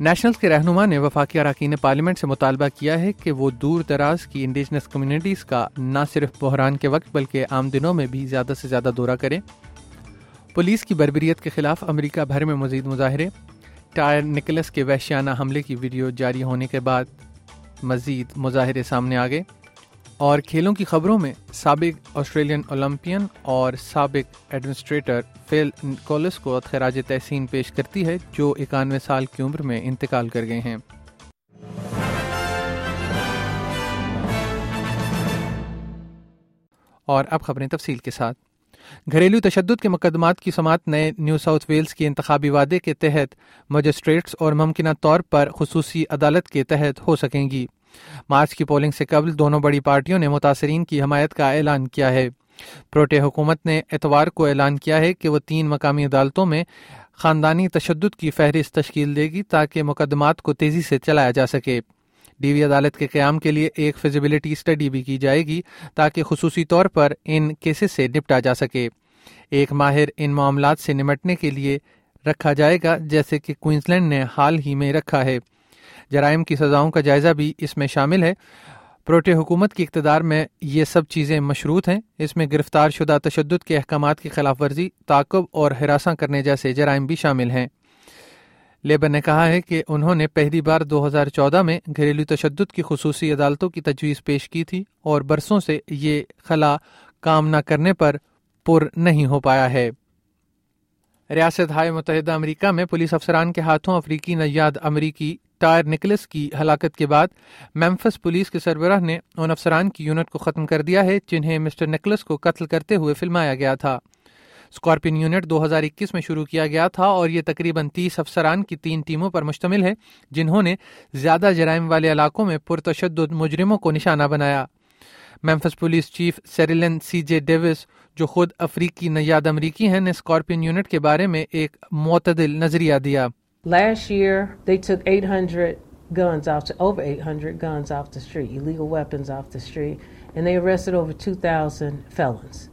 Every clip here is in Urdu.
نیشنلز کے رہنما نے وفاقی اراکین پارلیمنٹ سے مطالبہ کیا ہے کہ وہ دور دراز کی انڈیجنس کمیونٹیز کا نہ صرف بحران کے وقت بلکہ عام دنوں میں بھی زیادہ سے زیادہ دورہ کریں پولیس کی بربریت کے خلاف امریکہ بھر میں مزید مظاہرے۔ ٹائر نکلس کے وحشیانہ حملے کی ویڈیو جاری ہونے کے بعد مزید مظاہرے سامنے آ گئے اور کھیلوں کی خبروں میں سابق آسٹریلین اولمپئن اور سابق ایڈمنسٹریٹر فیل کولس کو خراج تحسین پیش کرتی ہے، جو اکانوے سال کی عمر میں انتقال کر گئے ہیں۔ اور اب خبریں تفصیل کے ساتھ۔ گھریلو تشدد کے مقدمات کی سماعت نئے نیو ساؤتھ ویلز کے انتخابی وعدے کے تحت مجسٹریٹس اور ممکنہ طور پر خصوصی عدالت کے تحت ہو سکیں گی۔ مارچ کی پولنگ سے قبل دونوں بڑی پارٹیوں نے متاثرین کی حمایت کا اعلان کیا ہے۔ پروٹے حکومت نے اتوار کو اعلان کیا ہے کہ وہ تین مقامی عدالتوں میں خاندانی تشدد کی فہرست تشکیل دے گی تاکہ مقدمات کو تیزی سے چلایا جا سکے۔ ڈی وی عدالت کے قیام کے لیے ایک فزیبلٹی اسٹڈی بھی کی جائے گی تاکہ خصوصی طور پر ان کیسز سے نپٹا جا سکے۔ ایک ماہر ان معاملات سے نمٹنے کے لیے رکھا جائے گا جیسے کہ کوئنزلینڈ نے حال ہی میں رکھا ہے۔ جرائم کی سزاؤں کا جائزہ بھی اس میں شامل ہے۔ پروٹے حکومت کی اقتدار میں یہ سب چیزیں مشروط ہیں۔ اس میں گرفتار شدہ تشدد کے احکامات کی خلاف ورزی تعقب اور ہراساں کرنے جیسے جرائم بھی شامل ہیں۔ لیبر نے کہا ہے کہ انہوں نے پہلی بار دو ہزار چودہ میں گھریلو تشدد کی خصوصی عدالتوں کی تجویز پیش کی تھی اور برسوں سے یہ خلا کام نہ کرنے پر پر نہیں ہو پایا ہے۔ ریاست ہائے متحدہ امریکہ میں پولیس افسران کے ہاتھوں افریقی نیاد امریکی ٹائر نکلس کی ہلاکت کے بعد میمفس پولیس کے سربراہ نے ان افسران کی یونٹ کو ختم کر دیا ہے، جنہیں مسٹر نکلس کو قتل کرتے ہوئے فلمایا گیا تھا۔ اسکارپین یونٹ دو ہزار اکیس میں شروع کیا گیا تھا اور یہ تقریباً تیس افسران کی تین ٹیموں پر مشتمل ہے جنہوں نے زیادہ جرائم والے علاقوں میں پرتشدد مجرموں کو نشانہ بنایا۔ Memphis police chief Cerelyn C J Davis, جو خود افریقی نیاد امریکی ہیں، نے اسکارپین یونٹ کے بارے میں ایک معتدل نظریہ دیا۔ Last year, they took 800 guns off, to over 800 guns off the street, illegal weapons off the street, and they arrested over 2,000 felons.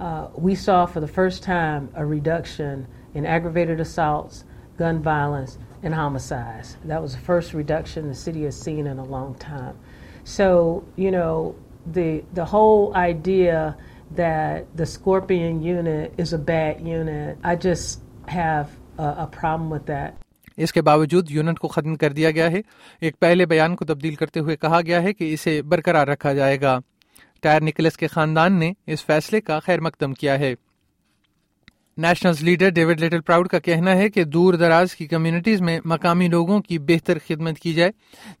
Uh, we saw for the first time a reduction in aggravated assaults, gun violence, and homicides. That was the first reduction the city has seen in a long time. So, you know, the the whole idea that the Scorpion unit is a bad unit, I just have a, a problem with that. اس کے باوجود یونٹ کو ختم کر دیا گیا ہے۔ ایک پہلے بیان کو تبدیل کرتے ہوئے کہا گیا ہے کہ اسے برقرار رکھا جائے گا۔ ٹائر نکلس کے خاندان نے اس فیصلے کا خیر مقدم کیا ہے۔ National leader David Littleproud کا کہنا ہے کہ دور دراز کی کمیونٹیز میں مقامی لوگوں کی بہتر خدمت کی جائے،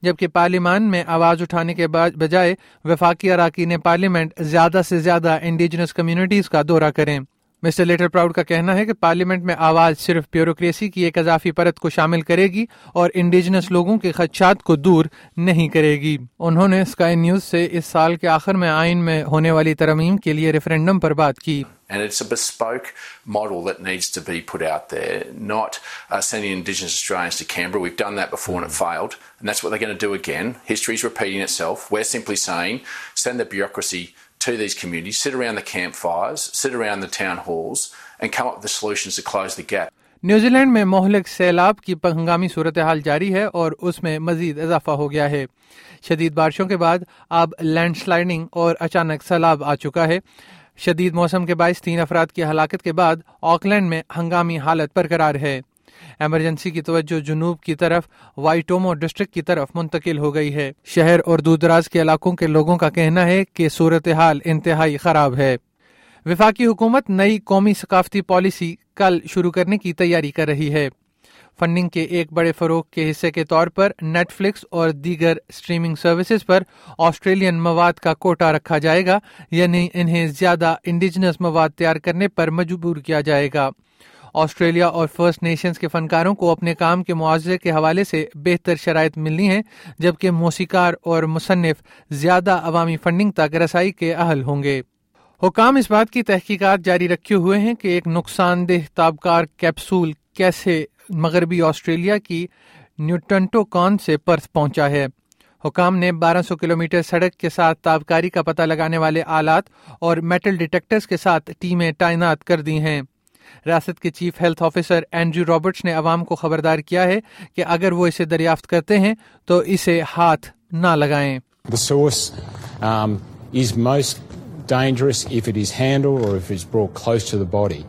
جبکہ پارلیمان میں آواز اٹھانے کے بجائے وفاقی اراکین پارلیمنٹ زیادہ سے زیادہ انڈیجنس کمیونٹیز کا دورہ کریں۔ مسٹر لیٹر پراؤڈ کا کہنا ہے کہ پارلیمنٹ میں آواز صرف بیوروکریسی کی ایک اضافی پرت کو شامل کرے گی اور انڈیجنس لوگوں کے خدشات کو دور نہیں کرے گی انہوں نے اسکائی نیوز سے اس سال کے آخر میں آئین میں ہونے والی ترمیم کے لیے ریفرینڈم پر بات کی And it's a bespoke model that needs to be put out there, not uh, sending Indigenous Australians to Canberra. We've done that before and it failed, and that's what they're going to do again. History's repeating itself. We're simply saying, send the bureaucracy to these communities, sit around the campfires, sit around the town halls, and come up with the solutions to close the gap. New Zealand میں مہلک سیلاب کی ہنگامی صورتحال جاری ہے اور اس میں مزید اضافہ ہو گیا ہے شدید بارشوں کے بعد اب لینڈ سلائڈنگ اور اچانک سیلاب آ چکا ہے شدید موسم کے باعث تین افراد کی ہلاکت کے بعد آکلینڈ میں ہنگامی حالت برقرار ہے ایمرجنسی کی توجہ جنوب کی طرف، وائٹومو ڈسٹرکٹ کی طرف منتقل ہو گئی ہے۔ شہر اور دور دراز کے علاقوں کے لوگوں کا کہنا ہے کہ صورتحال انتہائی خراب ہے۔ وفاقی حکومت نئی قومی ثقافتی پالیسی کل شروع کرنے کی تیاری کر رہی ہے۔ فنڈنگ کے ایک بڑے فروغ کے حصے کے طور پر نیٹ فلکس اور دیگر اسٹریمنگ سروسز پر آسٹریلین مواد کا کوٹا رکھا جائے گا یعنی انہیں زیادہ انڈیجنس مواد تیار کرنے پر مجبور کیا جائے گا۔ آسٹریلیا اور فرسٹ نیشنز کے فنکاروں کو اپنے کام کے معاوضے کے حوالے سے بہتر شرائط ملنی ہیں، جبکہ موسیقار اور مصنف زیادہ عوامی فنڈنگ تک رسائی کے اہل ہوں گے۔ حکام اس بات کی تحقیقات جاری رکھے ہوئے ہیں کہ ایک نقصان دہ تابکار کیپسول کیسے مغربی آسٹریلیا کی نیوٹنٹو کان سے پرتھ پہنچا ہے۔ حکام نے بارہ سو کلو میٹر سڑک کے ساتھ تابکاری کا پتہ لگانے والے آلات اور میٹل ڈیٹیکٹرز کے ساتھ ٹیمیں تعینات کر دی ہیں۔ ریاست کے chief health officer Andrew Roberts نے عوام کو خبردار کیا ہے کہ اگر وہ اسے دریافت کرتے ہیں تو اسے ہاتھ نہ لگائیں The source um, is most dangerous if it is handled or if it's brought close to the body.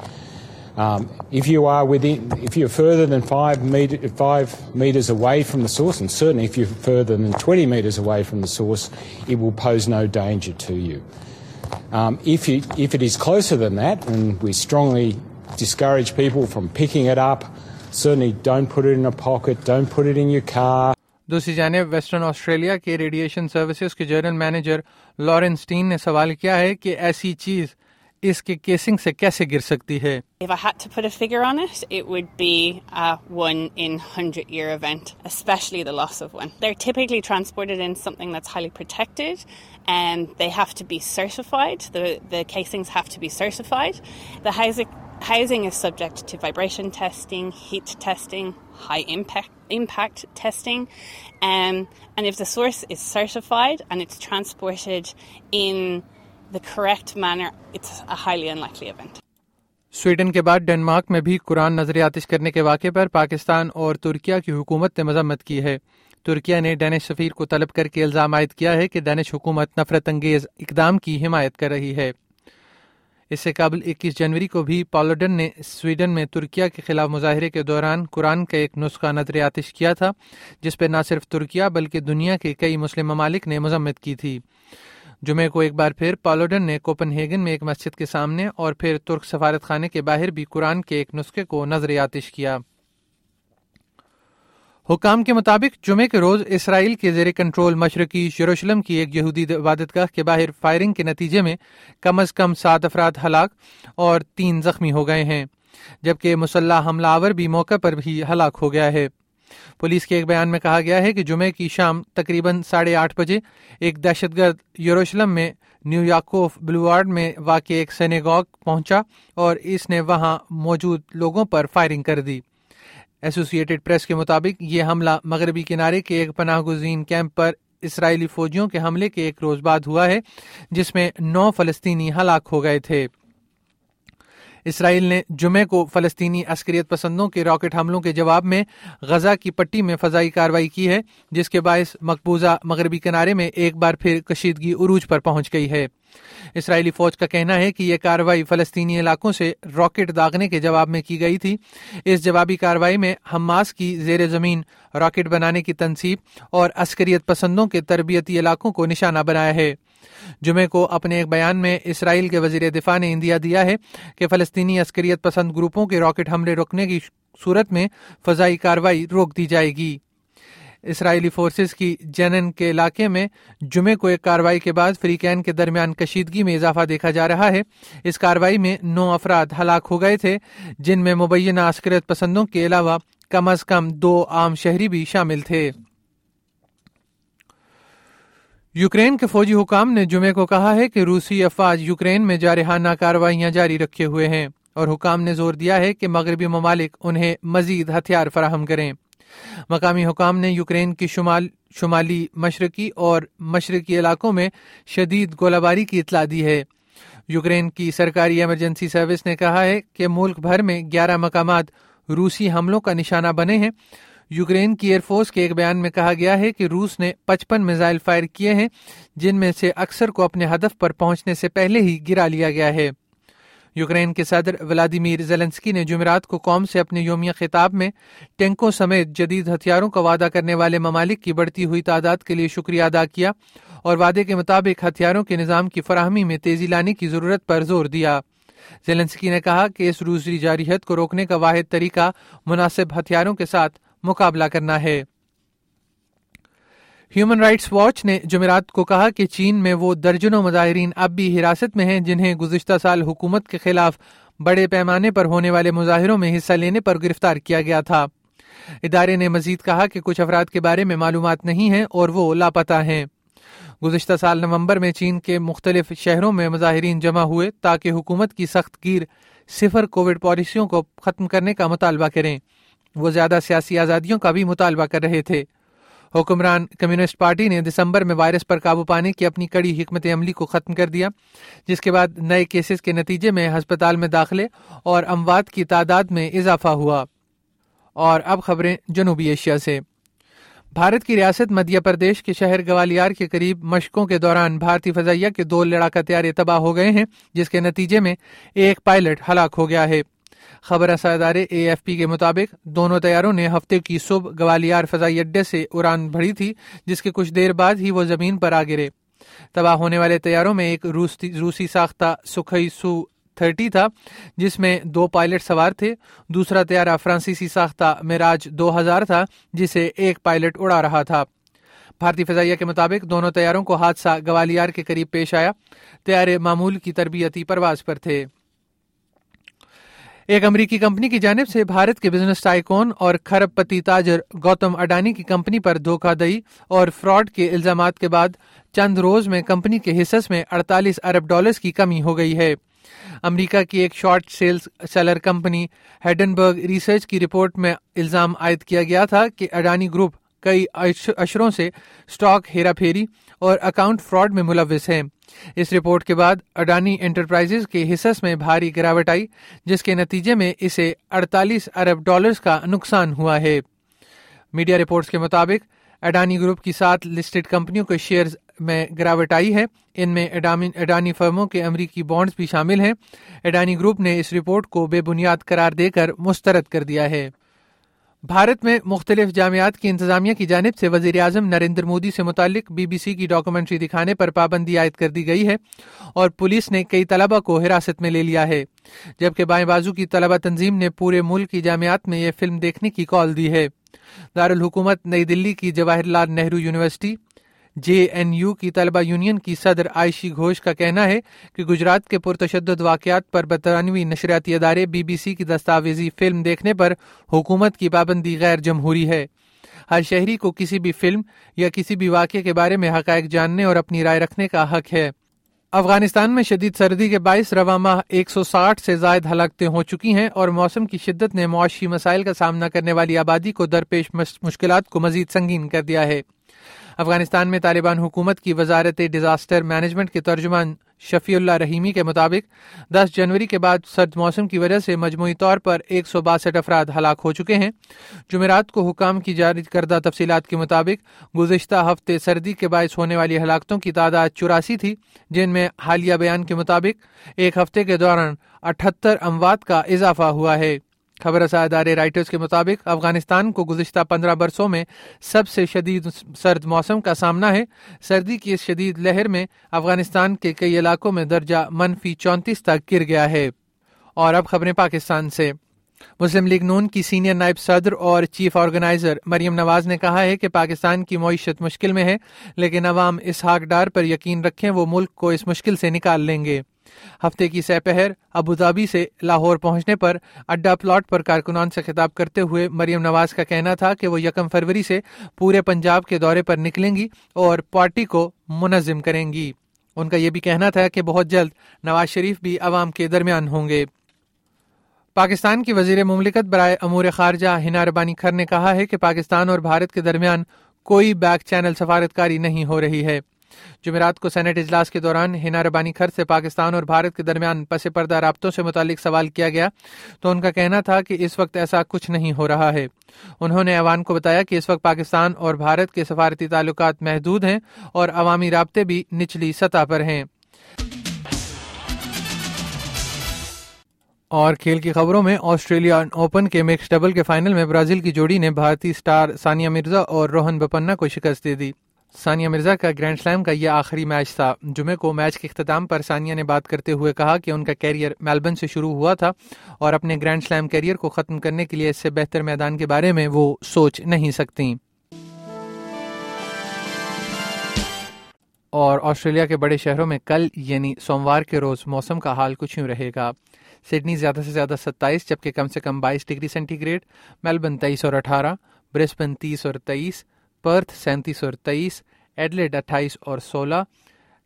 Um, if you are within, if you're further than five, meter, five meters away from the source, and certainly if you're further than 20 meters away from the source, it will pose no danger to you. Um, if, you, if it is closer than that, and we strongly discourage people from picking it up, certainly don't put it in a pocket, don't put it in your car. دوسری جانب ویسٹرن آسٹریلیا کے ریڈیشن سروسز کے جنرل مینیجر لارن سٹین نے سوال کیا ہے کہ ایسی چیز اس کے کیسنگ سے کیسے گر سکتی ہے If I had to put a figure on it, it would be a one in 100 year event, especially the loss of one. They're typically transported in something that's highly protected and they have to be certified. The, the casings have to be certified. The housing, housing is subject to vibration testing, heat testing, high impact, impact testing. Um, and if the source is certified and it's transported in the correct manner, it's a highly unlikely event. Sweden کے بعد ڈنمارک میں بھی قرآن نظر آتش کرنے کے واقعے پر پاکستان اور ترکیہ کی حکومت نے مذمت کی ہے ترکیہ نے ڈینش سفیر کو طلب کر کے الزام عائد کیا ہے کہ ڈینش حکومت نفرت انگیز اقدام کی حمایت کر رہی ہے اس سے قبل اکیس جنوری کو بھی پالوڈن نے سویڈن میں ترکیہ کے خلاف مظاہرے کے دوران قرآن کا ایک نسخہ نظر آتش کیا تھا، جس پہ نہ صرف ترکیہ بلکہ دنیا کے کئی مسلم ممالک نے مذمت کی تھی۔ جمعے کو ایک بار پھر پالوڈن نے کوپن ہیگن میں ایک مسجد کے سامنے اور پھر ترک سفارت خانے کے باہر بھی قرآن کے ایک نسخے کو نظر آتش کیا۔ حکام کے مطابق جمعے کے روز اسرائیل کے زیر کنٹرول مشرقی یروشلم کی ایک یہودی عبادت گاہ کے باہر فائرنگ کے نتیجے میں کم از کم سات افراد ہلاک اور تین زخمی ہو گئے ہیں، جبکہ مسلح حملہ آور بھی موقع پر بھی ہلاک ہو گیا ہے۔ پولیس کے ایک بیان میں کہا گیا ہے کہ جمعے کی شام تقریباً ساڑھے آٹھ بجے ایک دہشت گرد یروشلم میں نیو یاکوف بلوارڈ میں واقع ایک سینیگاگ پہنچا اور اس نے وہاں موجود لوگوں پر فائرنگ کر دی۔ ایسوسیٹڈ پریس کے مطابق یہ حملہ مغربی کنارے کے ایک پناہ گزین کیمپ پر اسرائیلی فوجیوں کے حملے کے ایک روز بعد ہوا ہے، جس میں نو فلسطینی ہلاک ہو گئے تھے۔ اسرائیل نے جمعے کو فلسطینی عسکریت پسندوں کے راکٹ حملوں کے جواب میں غزہ کی پٹی میں فضائی کاروائی کی ہے، جس کے باعث مقبوضہ مغربی کنارے میں ایک بار پھر کشیدگی عروج پر پہنچ گئی ہے۔ اسرائیلی فوج کا کہنا ہے کہ یہ کاروائی فلسطینی علاقوں سے راکٹ داغنے کے جواب میں کی گئی تھی۔ اس جوابی کاروائی میں حماس کی زیر زمین راکٹ بنانے کی تنصیب اور عسکریت پسندوں کے تربیتی علاقوں کو نشانہ بنایا ہے۔ جمعے کو اپنے ایک بیان میں اسرائیل کے وزیر دفاع نے اندیا دیا ہے کہ فلسطینی عسکریت پسند گروپوں کے راکٹ حملے روکنے کی صورت میں فضائی کاروائی روک دی جائے گی۔ اسرائیلی فورسز کی جنن کے علاقے میں جمعے کو ایک کاروائی کے بعد فریقین کے درمیان کشیدگی میں اضافہ دیکھا جا رہا ہے۔ اس کاروائی میں نو افراد ہلاک ہو گئے تھے، جن میں مبینہ عسکریت پسندوں کے علاوہ کم از کم دو عام شہری بھی شامل تھے۔ یوکرین کے فوجی حکام نے جمعے کو کہا ہے کہ روسی افواج یوکرین میں جارحانہ کارروائیاں جاری رکھے ہوئے ہیں اور حکام نے زور دیا ہے کہ مغربی ممالک انہیں مزید ہتھیار فراہم کریں۔ مقامی حکام نے یوکرین کی شمال، شمالی مشرقی اور مشرقی علاقوں میں شدید گولہ باری کی اطلاع دی ہے۔ یوکرین کی سرکاری ایمرجنسی سروس نے کہا ہے کہ ملک بھر میں گیارہ مقامات روسی حملوں کا نشانہ بنے ہیں۔ یوکرین کی ایئر فورس کے ایک بیان میں کہا گیا ہے کہ روس نے پچپن میزائل فائر کیے ہیں، جن میں سے اکثر کو اپنے ہدف پر پہنچنے سے پہلے ہی گرا لیا گیا ہے۔ یوکرین کے صدر ولادیمیر زیلنسکی نے جمعرات کو قوم سے اپنے یومیہ خطاب میں ٹینکوں سمیت جدید ہتھیاروں کا وعدہ کرنے والے ممالک کی بڑھتی ہوئی تعداد کے لیے شکریہ ادا کیا اور وعدے کے مطابق ہتھیاروں کے نظام کی فراہمی میں تیزی لانے کی ضرورت پر زور دیا۔ زیلنسکی نے کہا کہ اس روسی جارحیت کو روکنے کا واحد طریقہ مناسب ہتھیاروں کے ساتھ مقابلہ کرنا ہے۔ ہیومن رائٹس واچ نے جمعرات کو کہا کہ چین میں وہ درجنوں مظاہرین اب بھی حراست میں ہیں جنہیں گزشتہ سال حکومت کے خلاف بڑے پیمانے پر ہونے والے مظاہروں میں حصہ لینے پر گرفتار کیا گیا تھا۔ ادارے نے مزید کہا کہ کچھ افراد کے بارے میں معلومات نہیں ہیں اور وہ لاپتہ ہیں۔ گزشتہ سال نومبر میں چین کے مختلف شہروں میں مظاہرین جمع ہوئے تاکہ حکومت کی سخت گیر صفر کووڈ پالیسیوں کو ختم کرنے کا مطالبہ کریں۔ وہ زیادہ سیاسی آزادیوں کا بھی مطالبہ کر رہے تھے۔ حکمران کمیونسٹ پارٹی نے دسمبر میں وائرس پر قابو پانے کی اپنی کڑی حکمت عملی کو ختم کر دیا، جس کے بعد نئے کیسز کے نتیجے میں ہسپتال میں داخلے اور اموات کی تعداد میں اضافہ ہوا۔ اور اب خبریں جنوبی ایشیا سے۔ بھارت کی ریاست مدھیہ پردیش کے شہر گوالیار کے قریب مشقوں کے دوران بھارتی فضائیہ کے دو لڑاکا تیارے تباہ ہو گئے ہیں، جس کے نتیجے میں ایک پائلٹ ہلاک ہو گیا ہے۔ خبر ادارے اے ایف پی کے مطابق دونوں تیاروں نے ہفتے کی صبح گوالیار فضائی اڈے سے اڑان بھری تھی، جس کے کچھ دیر بعد ہی وہ زمین پر آ گرے۔ تباہ ہونے والے تیاروں میں ایک روسی ساختہ سکھئی سو تھرٹی تھا، جس میں دو پائلٹ سوار تھے۔ دوسرا طیارہ فرانسیسی ساختہ میراج دو ہزار تھا، جسے ایک پائلٹ اڑا رہا تھا۔ بھارتی فضائیہ کے مطابق دونوں تیاروں کو حادثہ گوالیار کے قریب پیش آیا۔ تیارے معمول کی تربیتی پرواز پر تھے۔ ایک امریکی کمپنی کی جانب سے بھارت کے بزنس ٹائکون اور کھرب پتی تاجر گوتم اڈانی کی کمپنی پر دھوکہ دہی اور فراڈ کے الزامات کے بعد چند روز میں کمپنی کے حصص میں اڑتالیس ارب ڈالرز کی کمی ہو گئی ہے۔ امریکہ کی ایک short sales seller company Hindenburg Research کی رپورٹ میں الزام عائد کیا گیا تھا کہ اڈانی گروپ کئی اشروں سے اسٹاک ہیرا پھیری اور اکاؤنٹ فراڈ میں ملوث ہیں۔ اس رپورٹ کے بعد اڈانی انٹرپرائز کے حصص میں بھاری گراوٹ آئی، جس کے نتیجے میں اسے اڑتالیس ارب ڈالرز کا نقصان ہوا ہے۔ میڈیا رپورٹس کے مطابق، اڈانی گروپ کی سات لسٹڈ کمپنیوں کے شیئرز میں گراوٹ آئی ہے۔ ان میں اڈانی فرموں کے امریکی بانڈز بھی شامل ہیں۔ اڈانی گروپ نے اس رپورٹ کو بے بنیاد قرار دے کر مسترد کر دیا ہے۔ بھارت میں مختلف جامعات کی انتظامیہ کی جانب سے وزیر اعظم نریندر مودی سے متعلق بی بی سی کی ڈاکومنٹری دکھانے پر پابندی عائد کر دی گئی ہے اور پولیس نے کئی طلبہ کو حراست میں لے لیا ہے، جبکہ بائیں بازو کی طلبہ تنظیم نے پورے ملک کی جامعات میں یہ فلم دیکھنے کی کال دی ہے۔ دارالحکومت نئی دلی کی Jawahar Lal Nehru university J N U کی طلبہ یونین کی صدر عائشی گھوش کا کہنا ہے کہ گجرات کے پرتشدد واقعات پر برطانوی نشریاتی ادارے بی بی سی کی دستاویزی فلم دیکھنے پر حکومت کی پابندی غیر جمہوری ہے۔ ہر شہری کو کسی بھی فلم یا کسی بھی واقعے کے بارے میں حقائق جاننے اور اپنی رائے رکھنے کا حق ہے۔ افغانستان میں شدید سردی کے باعث رواں ماہ ایک سو ساٹھ سے زائد ہلاکتیں ہو چکی ہیں اور موسم کی شدت نے معاشی مسائل کا سامنا کرنے والی آبادی کو درپیش مشکلات کو مزید سنگین کر دیا ہے۔ افغانستان میں طالبان حکومت کی وزارت ڈیزاسٹر مینجمنٹ کے ترجمان شفیع اللہ رحیمی کے مطابق دس جنوری کے بعد سرد موسم کی وجہ سے مجموعی طور پر ایک سو باسٹھ افراد ہلاک ہو چکے ہیں۔ جمعرات کو حکام کی جاری کردہ تفصیلات کے مطابق گزشتہ ہفتے سردی کے باعث ہونے والی ہلاکتوں کی تعداد چوراسی تھی، جن میں حالیہ بیان کے مطابق ایک ہفتے کے دوران اٹھہتر اموات کا اضافہ ہوا ہے۔ خبر ادارے رائٹرز کے مطابق افغانستان کو گزشتہ پندرہ برسوں میں سب سے شدید سرد موسم کا سامنا ہے۔ سردی کی اس شدید لہر میں افغانستان کے کئی علاقوں میں درجہ منفی چونتیس تک گر گیا ہے۔ اور اب خبریں پاکستان سے۔ مسلم لیگ نون کی سینئر نائب صدر اور چیف آرگنائزر مریم نواز نے کہا ہے کہ پاکستان کی معیشت مشکل میں ہے، لیکن عوام اس حاق ڈار پر یقین رکھیں وہ ملک کو اس مشکل سے نکال لیں گے۔ ہفتے کی سہ پہر ابوظہبی سے لاہور پہنچنے پر اڈا پلاٹ پر کارکنان سے خطاب کرتے ہوئے مریم نواز کا کہنا تھا کہ وہ یکم فروری سے پورے پنجاب کے دورے پر نکلیں گی اور پارٹی کو منظم کریں گی۔ ان کا یہ بھی کہنا تھا کہ بہت جلد نواز شریف بھی عوام کے درمیان ہوں گے۔ پاکستان کی وزیر مملکت برائے امور خارجہ ہنا ربانی کھر نے کہا ہے کہ پاکستان اور بھارت کے درمیان کوئی بیک چینل سفارتکاری نہیں ہو رہی ہے۔ جمعرات کو سینٹ اجلاس کے دوران ہینا ربانی خر سے پاکستان اور بھارت کے درمیان پس پردہ رابطوں سے متعلق سوال کیا گیا تو ان کا کہنا تھا کہ اس وقت ایسا کچھ نہیں ہو رہا ہے۔ انہوں نے ایوان کو بتایا کہ اس وقت پاکستان اور بھارت کے سفارتی تعلقات محدود ہیں اور عوامی رابطے بھی نچلی سطح پر ہیں۔ اور کھیل کی خبروں میں آسٹریلیا اوپن کے مکس ڈبل کے فائنل میں برازیل کی جوڑی نے بھارتی سٹار ثانیہ مرزا اور روہن بپنا کو شکست دے دی۔ ثانیہ مرزا کا گرینڈ سلیم کا یہ آخری میچ تھا۔ جمعے کو میچ کے اختتام پر ثانیہ نے بات کرتے ہوئے کہا کہ ان کا کیریئر میلبن سے شروع ہوا تھا اور اپنے گرینڈ سلیم کیریئر کو ختم کرنے کے لیے اس سے بہتر میدان کے بارے میں وہ سوچ نہیں سکتی اور آسٹریلیا کے بڑے شہروں میں کل یعنی سوموار کے روز موسم کا حال کچھ یوں رہے گا۔ سڈنی زیادہ سے زیادہ ستائیس، جبکہ کم سے کم بائیس ڈگری سینٹی گریڈ میلبن تیئیس اور اٹھارہ، برسبن تیس اور تیئیس پرتھ سینتیس اور تیئیس ایڈلیڈ اٹھائیس اور سولہ،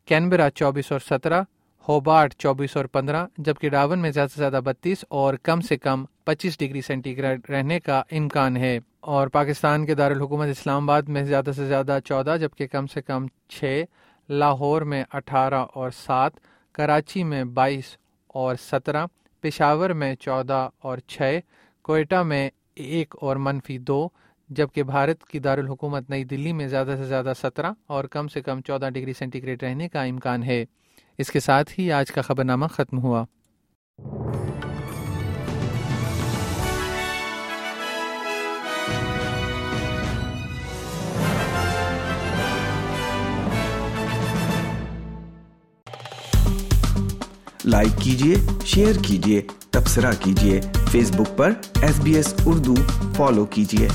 کینبرا چوبیس اور سترہ، ہوبارٹ چوبیس اور پندرہ، جبکہ ڈاون میں زیادہ سے زیادہ بتیس اور کم سے کم پچیس ڈگری سینٹی گریڈ رہنے کا امکان ہے۔ اور پاکستان کے دارالحکومت اسلام آباد میں زیادہ سے زیادہ چودہ، جبکہ کم سے کم چھ، لاہور میں اٹھارہ اور سات، کراچی میں بائیس اور سترہ، پشاور میں چودہ اور چھ، کوئٹہ میں ایک اور منفی دو جبکہ بھارت کی دارالحکومت نئی دلی میں زیادہ سے زیادہ سترہ اور کم سے کم چودہ ڈگری سینٹی گریڈ رہنے کا امکان ہے۔ اس کے ساتھ ہی آج کا خبر نامہ ختم ہوا۔ لائک کیجیے شیئر کیجیے تبصرہ کیجیے فیس بک پر S B S Urdu follow کیجیے